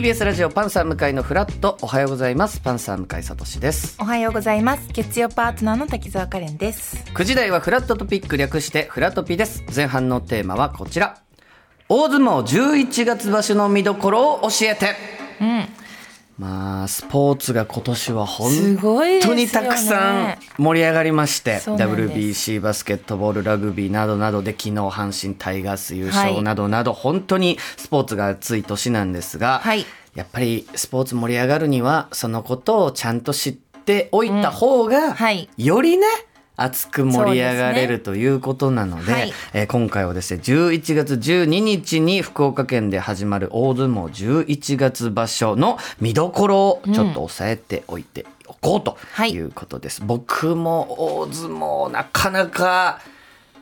TBS ラジオパンサー向井のフラットおはようございますパンサー向井聡ですおはようございます。月曜パートナーの滝沢カレンです。9時台はフラットトピック略してフラトピです前半のテーマはこちら大相撲11月場所の見どころを教えてうん。まあスポーツが今年は本当にたくさん盛り上がりましてそうなんです。WBC バスケットボールラグビーなどなどで昨日阪神タイガース優はい。勝などなど本当にスポーツが熱い年なんですが、はい。やっぱりスポーツ盛り上がるにはそのことをちゃんと知っておいた方が、はい。よりね熱く盛り上がれるということなのではい。えー今回はですね11月12日に福岡県で始まる大相撲11月場所の見どころをちょっと押さえておいておこうとはいいうことです、僕も大相撲なかなか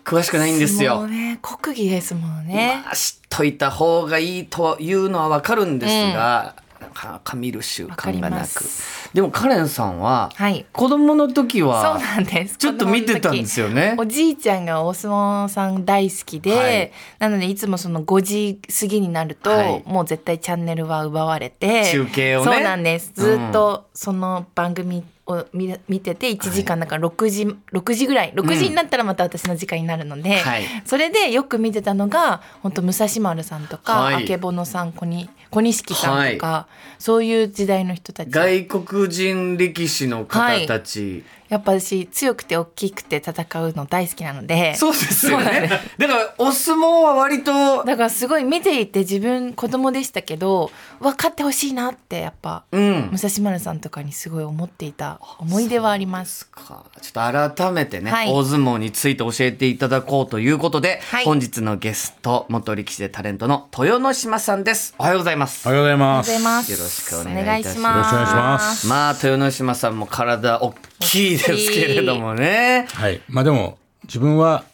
詳しくないんですよ。もうね、国技ですもんね。まあ、知っといた方がいいというのはわかるんですが、なかなか見る習慣がなく。す。でもカレンさんは、はい。子供の時そうはなんです。ちょっと見てたんですよね。おじいちゃんがお相撲さん大好きで、はい。なのでいつもその5時過ぎになると、はい。もう絶対チャンネルは奪われて中継をね。そうなんです。ずっとその番組を見見てて1時間だから6時、6時ぐらい6時になったらまた私の時間になるので、はい。それでよく見てたのが本当武蔵丸さんとか、はい。あけぼのさん小に小錦さんとか、そういう時代の人たち。外国人力士の方たち、やっぱ私強くて大きくて戦うの大好きなので。そうですよね。です。だからお相撲は割とだからすごい見ていて自分子供でしたけど分かってほしいなってやっぱ、うん。武蔵丸さんとかにすごい思っていた思い出はあります。か。ちょっと改めてね、はい。大相撲について教えていただこうということで、はい。本日のゲスト元力士でタレントの豊ノ島さんです。おはようございます。おはようございおはようごます。ざいます。よろしくお願いいたします。お願いしますよろしくお願いします。まあ豊ノ島さんも体大きいですけれどもね。はい。まあでも、自分は、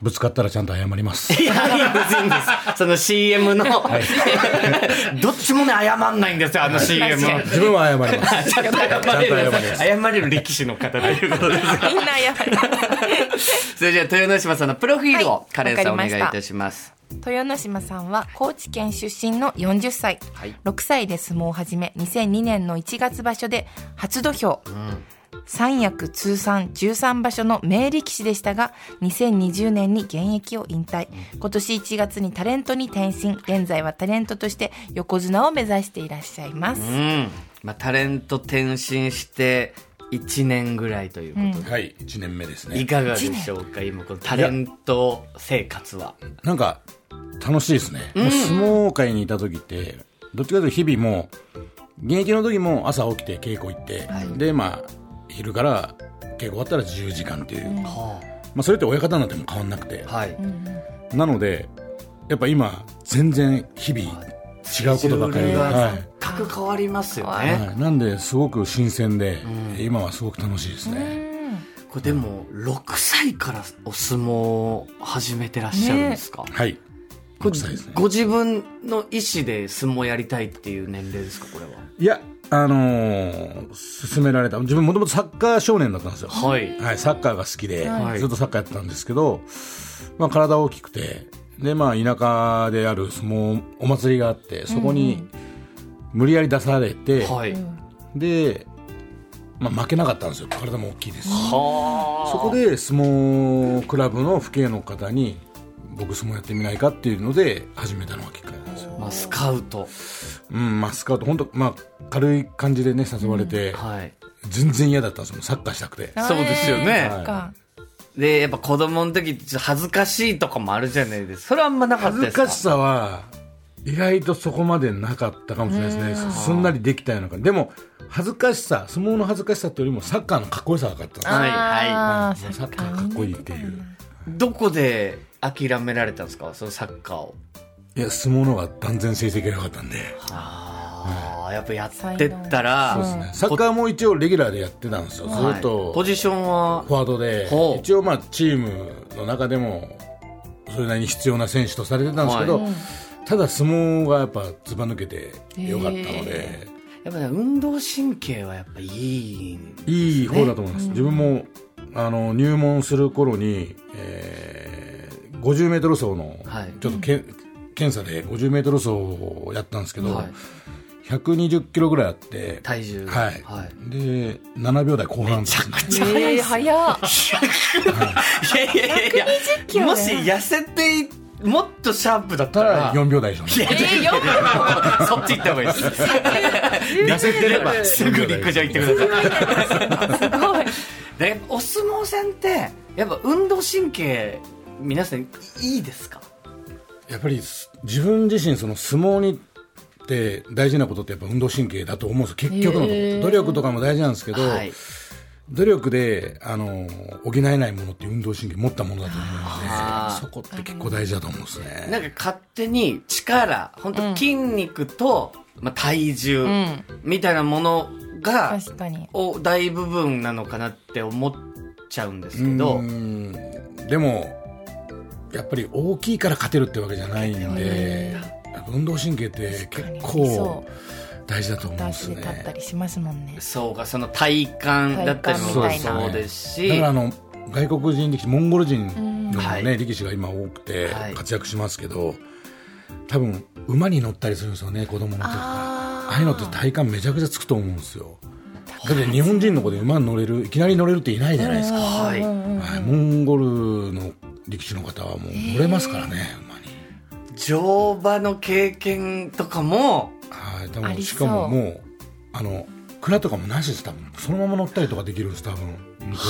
ぶつかったらちゃんと謝ります。いやいいんですいいんです。その CM の、どっちもね謝んないんですよあの CM 確かに。自分は 謝ります。ちゃんと謝ります。謝れる力士の方ということです。みんなやばい。それじゃあ豊ノ島さんのプロフィールを、はい。カレンさんお願いいたたします。豊ノ島さんは高知県出身の40歳、はい。6歳で相撲を始め。2002年の1月場所で初土俵、三役通算13場所の名力士でしたが2020年に現役を引退。今年1月にタレントに転身。現在はタレントとして横綱を目指していらっしゃいます、うん、まあ、タレント転身して1年ぐらいということで、はい。1年目ですいね。かがでしょうか今このタレント生活は。なんか、楽しいですね。もう相撲界にいた時って、どっちかというと日々もう、現役の時も朝起きて稽古行って、で、まあ、昼から稽古終わったら自由時間っていう。はまあ、それって親方なんても変わんなくて。あはい、なので、やっぱ今、全然日々違うことばかり全く変わりますよね、はい、なんですごく新鮮で、今はすごく楽しいですね、これでも6歳からお相撲を始めてらっしゃるんですか、はい。これ6歳ですね。ご自分の意思で相撲やりたいっていう年齢ですかこれは？いやあのー勧められた。自分もともとサッカー少年だったんですよ。はい。はい、サッカーが好きで、はい。ずっとサッカーやってたんですけど、まあ、体大きくてで、まあ、田舎である相撲お祭りがあってそこに無理やり出されて、はい、で、まあ、負けなかったんですよ。体も大きいですし。はあ。そこで相撲クラブの父兄の方に僕相撲やってみないかっていうので始めたのがきっかけですよ。まあ、スカウト。うん、まあスカウト。本当まあ軽い感じでね誘われて、はい。全然嫌だったんですよ。サッカーしたくて。そうですよね。そっか。でやっぱ子供の時ってちょっと恥ずかしいとかもあるじゃないですか。それはあんまなかったですか？恥ずかしさは意外とそこまでなかったかもしれないですね。すんなりできたような感じ。でも恥ずかしさ相撲の恥ずかしさってよりもサッカーのかっこよさが分かったはい。あーもうサッカーかっこいいっていう。どこで諦められたんですか？そのサッカーをいや相撲の方が断然成績が良かったんで。ああやっぱやってったらそうですね。サッカーも一応レギュラーでやってたんですよ。ずはい。っと。ポジションはフォワードで。ほう。一応まあチームの中でもそれなりに必要な選手とされてたんですけど、はただ相撲がやっぱずば抜けてよかったので、やっぱね運動神経はやっぱいいいい方だと思います、自分もあの入門する頃に、えー、50メートル走のはい。ちょっとけ、検査で50メートル走をやったんですけど、はい。120キロぐらいあって体重。はい、はい。で7秒台後半。ですねえー、早っ。いやいやいやいや120キロね。もし痩せていもっとシャープだったたらら4秒台でしょうねえー、よそっち行った方がいいです。痩せてればすぐ陸上行ってください。すごい。でお相撲さんってやっぱ運動神経皆さんいいですか？やっぱりす自分自身その相撲にって大事なことってやっぱ運動神経だと思うんですよ。結局のところ、努力とかも大事なんですけど、はい。努力であの補えないものって運動神経持ったものだと思うのでそこって結構大事だと思うんですね。なんか勝手に力本当筋肉と、まあ、体重ん。みたいなものが、確かに。お大部分なのかなって思っちゃうんですけど。でもやっぱり大きいから勝てるってわけじゃないんで運動神経って結そ構う。大事だと思うんです足で立ったねりしますもんね。そうかその体幹だったりもそうですし。だからあの外国人力士モンゴル人の、ねはい。力士が今多くてはい。活躍しますけど、多分馬に乗ったりするんですよね子供の時から。あああいうのって体幹めちゃくちゃつくと思うんですよ。だって日本人の子で馬に乗れるいきなり乗れるっていないじゃないですか、はいはい、モンゴルの力士の方はもう乗れますからね、馬に。乗馬の経験とかもはい多分しかももうあの蔵とかもなしです多分。そのまま乗ったりとかできるんです多分。向こうの子って。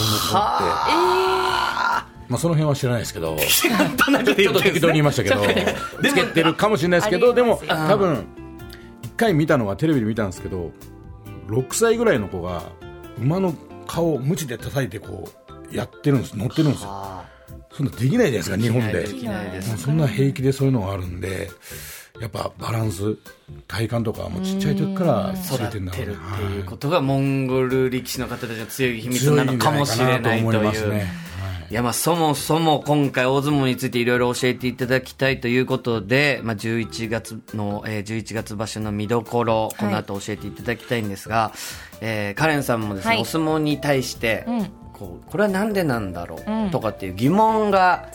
まあその辺は知らないですけど。ちょっと適当に言いましたけどつけてるかもしれないですけどでも多分一回見たのはテレビで見たんですけど6歳ぐらいの子が馬の顔を鞭で叩いてこうやってるんです乗ってるんですよ。あそんなできないじゃないですか日本で。そんな平気でそういうのがあるんでやっぱバランス体幹とかはもうちっちゃい時からついーてんだろうね育ってるっていうはことがモンゴル力士の方たちの強い秘密なんのかもしれないという。いやまあそもそも今回大相撲についていろいろ教えていただきたいということで、まあ、11月の、えー、11月場所の見どころこの後教えていただきたいんですが、えーカレンさんもですね、はい。お相撲に対して、うんこうこれはなんでなんだろう、うんとかっていう疑問が。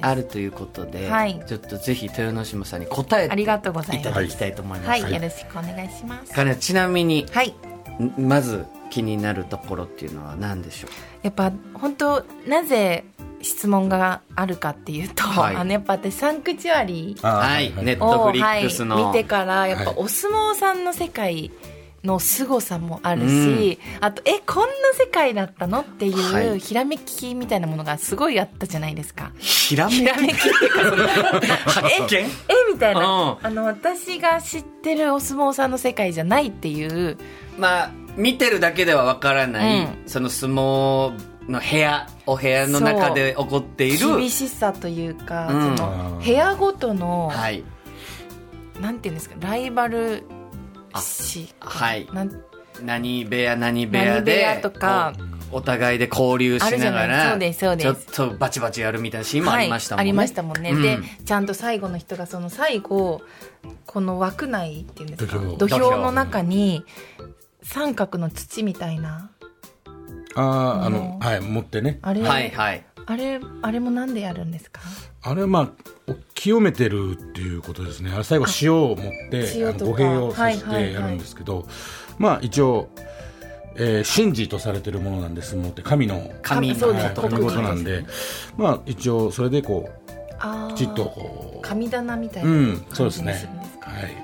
あるということで、はいちょっとぜひ豊ノ島さんに答えてい。ただきたいと思います。はい、はいよろしくお願いします。ちなみにはい。んまず気になるところっていうのは何でしょう？やっぱ本当なぜ質問があるかっていうと、はいあのやっぱ私サンクチュアリーあーはいネットを、フリックスのはい、見てからやっぱはいお相撲さんの世界の凄さもあるし、あとえこんな世界だったのっていう、はい。ひらめきみたいなものがすごいあったじゃないですか。ひらめき？ひらめき。っていうかその発見？えみたいな、うん。あの私が知ってるお相撲さんの世界じゃないっていう。まあ見てるだけではわからない、うん。その相撲の部屋お部屋の中で起こっている。厳しさというか、うん。その部屋ごとの、はい。なんていうんですかライバル視はい。何部屋何部屋で屋とか。おお互いで交流しながらいそうですそうです。ちょっとバチバチやるみたいなシーンもありましたもんね、はい、ありましたもんね、うん。でちゃんと最後の人がその最後この枠内っていうんですか？土俵。土俵の中に三角の土みたいな。あーあのはい持ってね。あれ、はいはいあれあれもなんでやるんですか？あれはまあお清めてるっていうことですね。あれ最後塩を持って語弊をさせはいはいはい。てやるんですけど、まあ一応、えー神事とされてるものなんです相撲って神の神そうです。はい神事なんでまあ一応それでこあー。うきちっとこう神棚みたいなうん感じにそうですね。はい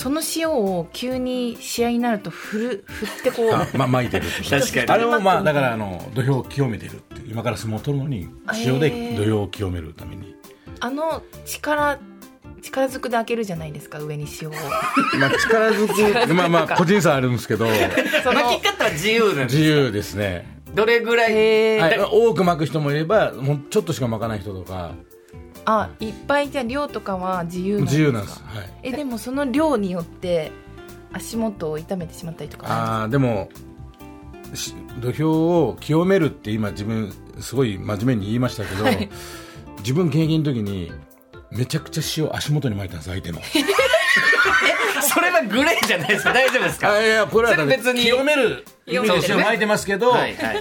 その塩を急に試合になると振る振ってこう。あまあ巻いてる確かに。あれもまあだからあの土俵を清めてるって今から相撲を取るのに塩で土俵を清めるために、あの力力ずくで開けるじゃないですか上に塩を。まあ力ずくまあまあ個人差あるんですけど。その巻き方は自由なんです自由ですね。どれぐらい？はい、多く巻く人もいればもうちょっとしか巻かない人とかあいっぱいじゃあ量とかは自由なんですか？自由なんです、はい、えでもその量によって足元を痛めてしまったりとかああでもし土俵を清めるって今自分すごい真面目に言いましたけど、はい。自分現役の時にめちゃくちゃ塩足元に巻いたんです相手の。それはグレーじゃないですか？大丈夫ですか？あいやこれは別に清める意味で塩巻いてますけど、はいはい。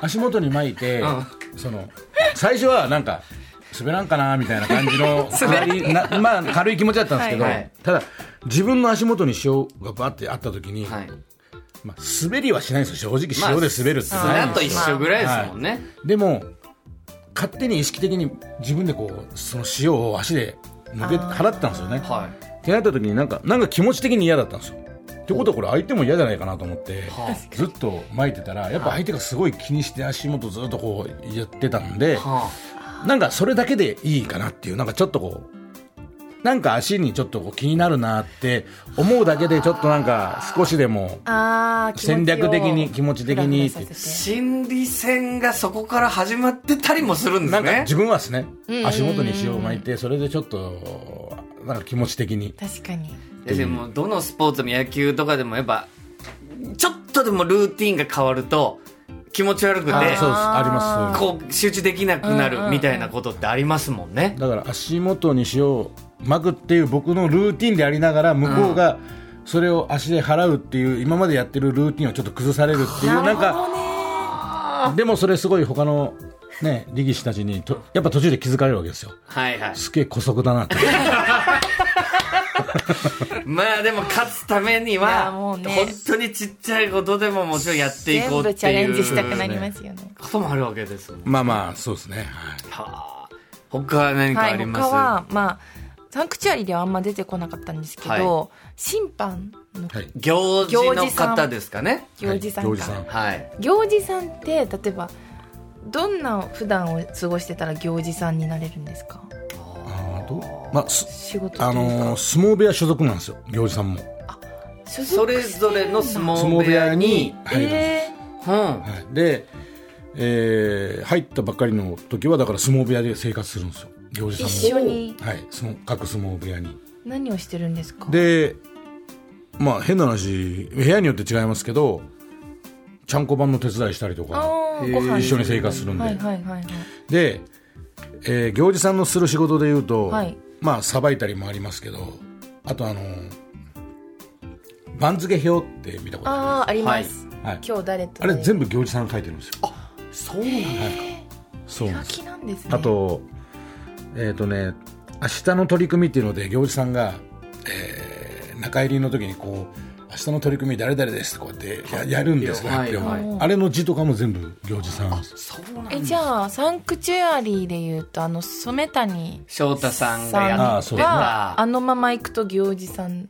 足元に巻いて、うん。その最初はなんか滑らんかなみたいな感じの軽いなまあ軽い気持ちだったんですけど、はい。はい。ただ自分の足元に潮がバッてあった時に、はい。まあ、滑りはしないんですよ。正直潮で滑るってないんですよ、一緒ぐらいですもんね。でも勝手に意識的に自分でこうその塩を足で抜け払ったんですよね。はってなった時になんかなんか気持ち的に嫌だったんですよ。ってことはこれ相手も嫌じゃないかなと思ってずっと巻いてたらやっぱ相手がすごい気にして足元ずっとこうやってたんでい。はなんかそれだけでいいかなっていうなんかちょっとこうなんか足にちょっとこう気になるなって思うだけでちょっとなんか少しでもああ戦略的に気持ち的にってあ。心理戦がそこから始まってたりもするんですね。なんか自分はですね、足元に塩を巻いて、それでちょっと、なんか気持ち的に。確かにでもどのスポーツも野球とかでもやっぱちょっとでもルーティンが変わると気持ち悪くてあります。こう集中できなくなるみたいなことってありますもんね。だから足元に塩を巻くっていう僕のルーティンでありながら、向こうがそれを足で払うっていう、今までやってるルーティンをちょっと崩されるっていう、なんか、でもそれすごい他の、ね、力士たちにと、やっぱ途中で気づかれるわけですよ。はいはい。すげえ姑息だなって。まあでも勝つためには、もうね本当にちっちゃいことでももちろんやっていこうっていう。全部チャレンジしたくなりますよねこともあるわけですもん。まあまあ、そうですね。はいはあ。他は何かはいあります、他はまあサンクチュアリではあんま出てこなかったんですけど、は審判のはい。行事の方ですかね。行司さんか、はい行司さんはい。行司さんって例えばどんな普段を過ごしてたら行司さんになれるんですか？あーと、まあ、す仕事というか。あのー相撲部屋所属なんですよ、行司さんも。所属それぞれの相相撲部屋屋にに、入るんです。えうん。はい、で、えー入ったばっかりの時はだから相撲部屋で生活するんですよ行司ー、さんも。一緒に。はい。その各相撲部屋に。何をしてるんですか？でまあ変な話部屋によって違いますけどちゃんこ番の手伝いしたりとか一緒に生活するんで、はいはいはいはい。で、えー行司さんのする仕事でいうと、はいまあさばいたりもありますけどあとあの番付表って見たことああああります、はい、今日誰とあれ誰全部行司さんが書いてるんですよ。そうなんだ。そうなんです。なんですね。あと、えっ、とね、明日の取り組みっていうので、行司さんが、えー中入りの時にこう、明日の取り組み誰々ですってこうやってややるんですよ、はい発表はいあれの字とかも全部行司さん。そうなんだ。えじゃあサンクチュアリーでいうとあの染谷翔太さんがやってた。あのまま行くと行司さん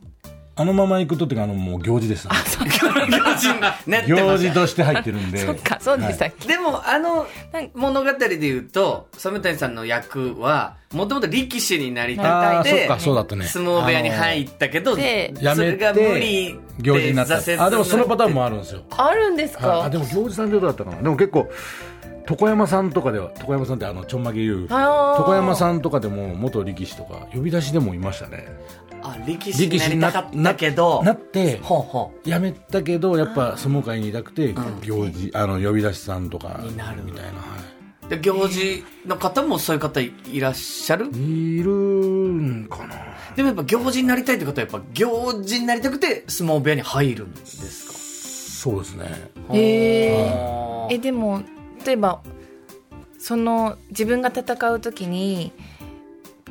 あのまま行くとっていうか、あのもう行司です、ね。行事になってま行す司として入ってるんで。そっかそうでしたっけ、でも、あの物語で言うと、染谷さんの役は、もともと力士になりあたく、あそってか、そうだったね。相撲部屋に入ったけど、でやめそれが無て理、行司になった。あ、でもそのパターンもあるんですよ。あるんですか、はいあ、でも行司さんってどうだったかな。でも結構、床山さんとかでは、床山さんってあの、ちょんまげ言う。床山さんとかでも元力士とか呼び出しでもいましたねあ、力士になりたかったけど、なってほうほ辞めたけどやっぱ相撲界にいたくて行事あの呼び出しさんとかになるみたいな、はう。で、行事の方もそういう方いいらっしゃるい、いるんかなでもやっぱ行事になりたいってことは、やっぱ行事になりたくて相撲部屋に入るんですそうですねかへえでも例えばその自分が戦う時に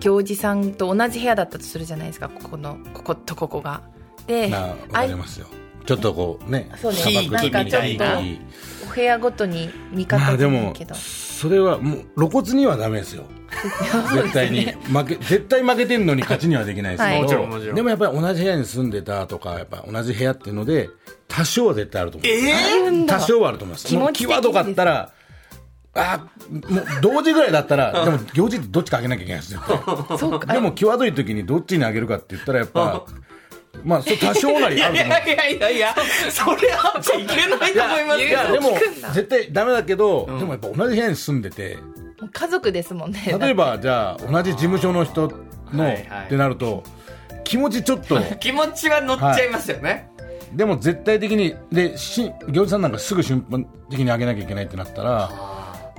行司さんと同じ部屋だったとするじゃないですか。ここのこことここが。でまあわかりますよ。ちょっとこうねそうね。砂漠的なんかちょっとみたい。にお部屋ごとに見ま方あでもじゃないけど、それはもう露骨にはダメですよ。絶対に。負け絶対負けてんのに勝ちにはできないですはい。けど、もちろんもちろん。でもやっぱり同じ部屋に住んでたとかやっぱ同じ部屋っていうので多少は絶対あると思うえあるんだ。多少はあると思います。気持ち際どかったら、あもう同時ぐらいだったら、でも行事ってどっちかあげなきゃいけないですよ。そうか。でも際どい時にどっちにあげるかって言ったらやっぱ、まあ、それ多少なりあると思う。いやいやいや、それあっちゃいけないと思いますいや、けど。でも絶対ダメだけど、でもやっぱ同じ部屋に住んでて、家族ですもんね。例えば、じゃあ、同じ事務所の人の、ってなると、気持ちちょっと、気持ちは乗っちゃいますよね。でも絶対的に、で、し行司さんなんかすぐ瞬間的にあげなきゃいけないってなったら、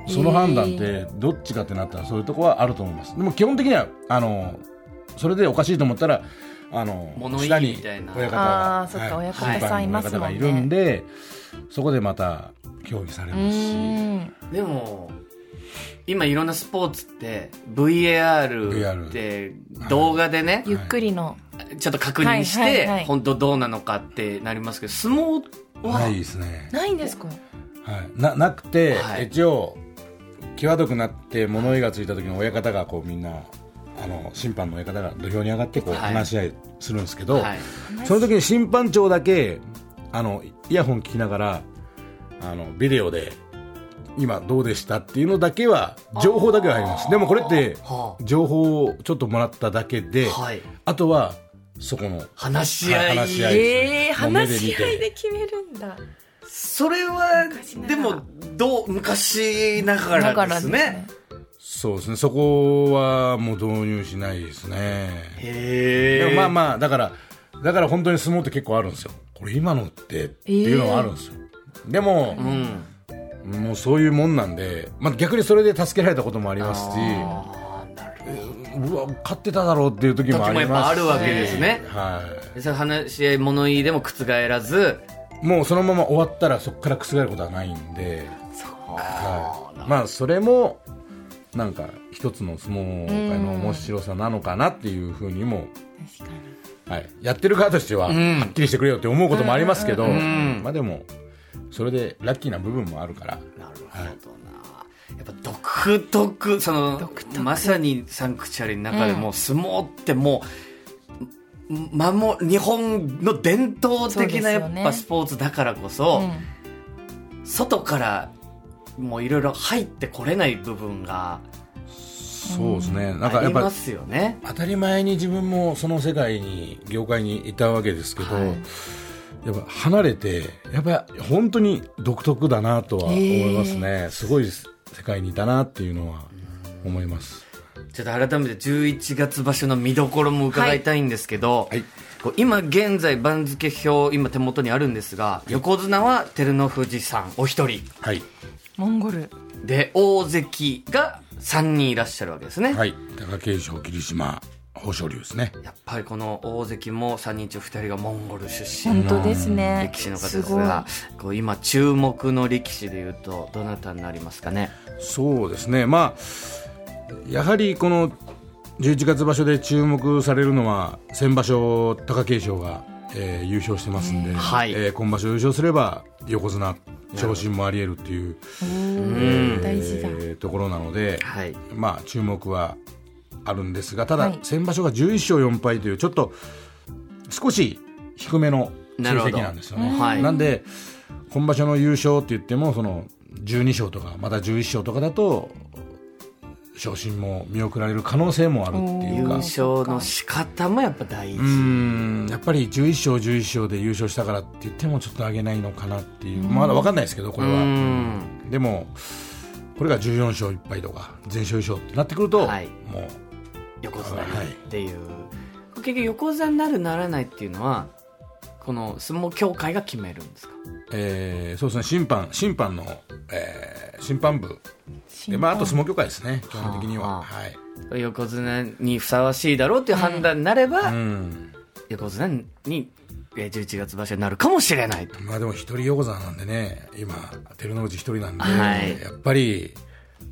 その判断ってどっちかってなったらそういうとこはあると思います。でも基本的には、あの、それでおかしいと思ったら、あの、物言い下にみたいな。親方が、あーそっかはい親方さんいますもんね。がいるんで、そこでまた協議されうますし、でも、今いろんなスポーツって VAR って動画でね、ゆっくりの。ちょっと確認して、い。本当どうなのかってなりますけど、相撲は、ないですね。ないんですか？はい。な、なくて、はい。一応、際どくなって物言いがついた時に親方がこうみんな、あの、審判の親方が土俵に上がってこうはい話し合いするんですけど、はい。その時に審判長だけ、あの、イヤホン聞きながら、あの、ビデオで、今どうでしたっていうのだけは、情報だけはあります。でもこれっては、情報をちょっともらっただけで、はい。あとは、そこの、話し合い。はい話し合いで話し合いで決めるんだ。それはでも、どう、昔ながだかららですね。。そうですね、そこはもう導入しないですね。へえ。まあまあ、だから、だから本当に相撲って結構あるんですよ。これ今のってっていうのはあるんですよ。でも、うん。もうそういうもんなんで、まあ逆にそれで助けられたこともありますし。うわ、勝ってただろうっていう時もありますし。時もやっぱあるわけですねはそれ話し合い物言いでも覆らず、い。もうそのまま終わったらそこから覆ることはないんで、はい。まあそれも、なんか一つの相撲界の面白さなのかなっていうふうにも、確かに。はい、やってる側としては、ん。はっきりしてくれよって思うこともありますけど、んまあでも、それでラッキーな部分もあるから、なるほどな。やっぱ独特、その独、特。まさにサンクチュアリの中でも、相撲ってもう、守日本の伝統的なやっぱスポーツだからこそ、うん外からもういろいろ入ってこれない部分がそうですね、なんかやっぱありますよね。当たり前に自分もその世界に、業界にいたわけですけど、はいやっぱ離れて、やっぱ本当に独特だなとは思いますね。すごい世界にいたなっていうのは思います。ちょっと改めて11月場所の見どころも伺いたいんですけど、はいこう今現在番付表今手元にあるんですが、横綱は照ノ富士さんお一人はい。モンゴル。で大関が3人いらっしゃるわけですね、はい。貴景勝、霧島、豊昇龍ですね。やっぱりこの大関も3人中2人がモンゴル出身の本当ですね。力士の方ですがこう今注目の力士でいうとどなたになりますかね？そうですね。まあ、やはりこの11月場所で注目されるのは、先場所、貴景勝が、えー優勝してますんで、はい。えー今場所優勝すれば、横綱、昇進もあり得るっていう、おー大事だ。えーところなので、はい。まあ、注目はあるんですが、ただ、はい。先場所が11勝4敗という、ちょっと少し低めの成績なんですよね。はい。なんで、今場所の優勝って言っても、その12勝とか、また11勝とかだと、昇進も見送られる可能性もあるってい優うか。勝の仕方もやっぱ大事、やっぱり11勝、11勝で優勝したからって言ってもちょっと上げないのかなっていう、まだ分かんないですけど、これうは。ん。でも、これが14勝1敗とか、全勝優勝ってなってくると、はい。もう、横綱っていう、結局横綱になるならないっていうのはこの相撲協会が決めるんですか？えーそうですね、審判、審判の、えー審判部。で、まあ、あと相撲協会ですね、基本的には。はあははい。横綱にふさわしいだろうっていう判断になれば、うん。横綱にえー11月場所になるかもしれないとまあでも一人横綱なんでね、今、照ノ富士一人なんで、はいやっぱり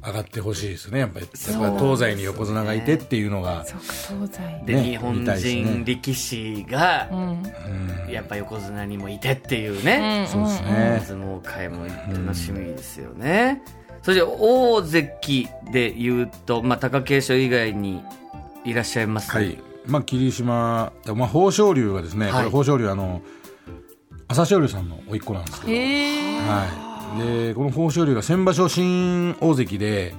上がってほしいですね。やっぱり、やっぱり東西に横綱がいてっていうのが、そうか、東西。で、ね日本人ね力士がう、ん。うんやっぱ横綱にもいてっていうね、そうですね。相撲界も楽しみですよね。そして大関で言うと、まあ、貴景勝以外にいらっしゃいます？はい。まあ、霧島、まあ、豊昇龍がですね、はいこれ豊昇龍、あの、朝青龍さんの甥っ子なんですけど。はい。で、この豊昇龍が先場所新大関で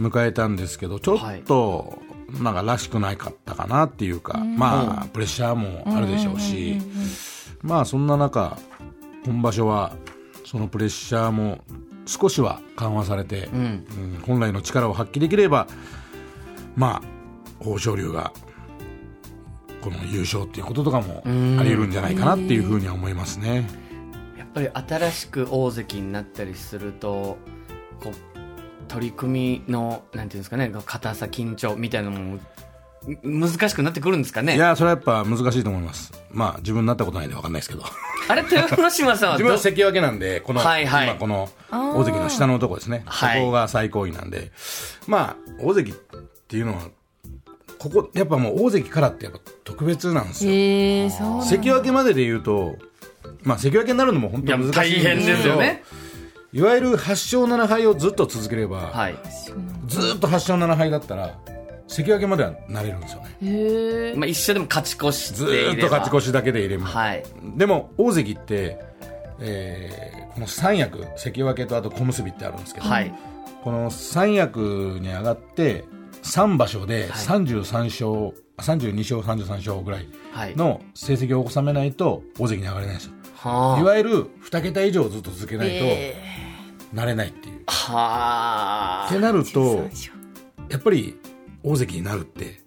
迎えたんですけど、ちょっと、なんからしくないかったかなっていうか、まあ、プレッシャーもあるでしょうし、まあ、そんな中、今場所は、そのプレッシャーも少しは緩和されて、うん。うん本来の力を発揮できれば、まあ、豊昇龍が、この優勝っていうこととかもあり得るんじゃないかなっていうふうには思いますね。ぱり新しく大関になったりすると、こう、取り組みの、なんていうんですかね、硬さ、緊張みたいなのも難しくなってくるんですかね？いや、それはやっぱ難しいと思います。まあ、自分になったことないんで分かんないですけど。あれ、豊ノ島さんはど 自分は関脇なんで、この、はいはい今この大関の下のとこですね。はいそこが最高位なんで、まあ、大関っていうのは、ここ、やっぱもう大関からってやっぱ特別なんですよ。関脇までで言うと、まあ、関脇になるのも本当に難しいん大変ですですよね。いわゆる8勝7敗をずっと続ければ、はい。ずっと8勝7敗だったら、関脇まではなれるんですよね。まあ、一緒でも勝ち越してずいればーっと勝ち越しだけでいれば。はい。でも、大関って、えーこの三役、関脇とあと小結ってあるんですけど、はい。この三役に上がって、3場所で33勝、32勝、33勝ぐらいはい。の成績を収めないと大関に上がれないんですよ。はいわゆる2桁以上ずっと続けないとえなれないっていう。あ。はあ。ってなるーとやっぱり大関になるって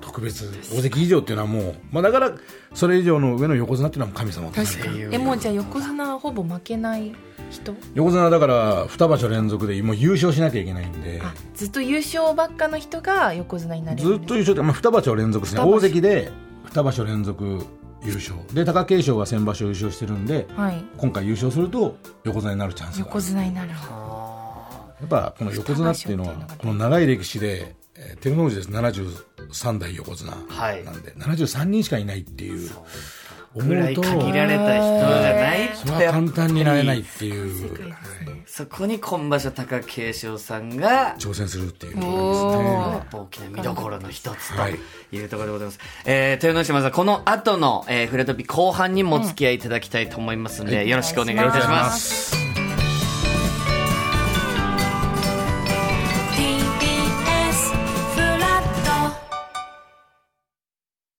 特別大関以上っていうのはもう、まあ、だからそれ以上の上の横綱っていうのは神様確かに。え、もうじゃあ横綱はほぼ負けない人？横綱だから2場所連続でもう優勝しなきゃいけないんで。あ、ずっと優勝ばっかの人が横綱になれるずっと優勝って、まあ、2場所連続ですね。大関で2場所連続優勝。で貴景勝が先場所優勝してるんではい。今回優勝すると横綱になるチャンスがある。横綱になる。やっぱこの横綱っていうのはこの長い歴史で、えー照ノ富士です。73代横綱なんで、はい。73人しかいないっていう。思ぐらうとい限られた人じゃないそれは簡単になれないっていう、ね。そこに今場所貴景勝さんが挑戦するっていうとこおろですね。大きな見どころの一つはいというところでございます。えー、豊ノ島さん、この後の、えー、フレトピ後半にもお付き合いいただきたいと思いますので、よろしくお願いいたします。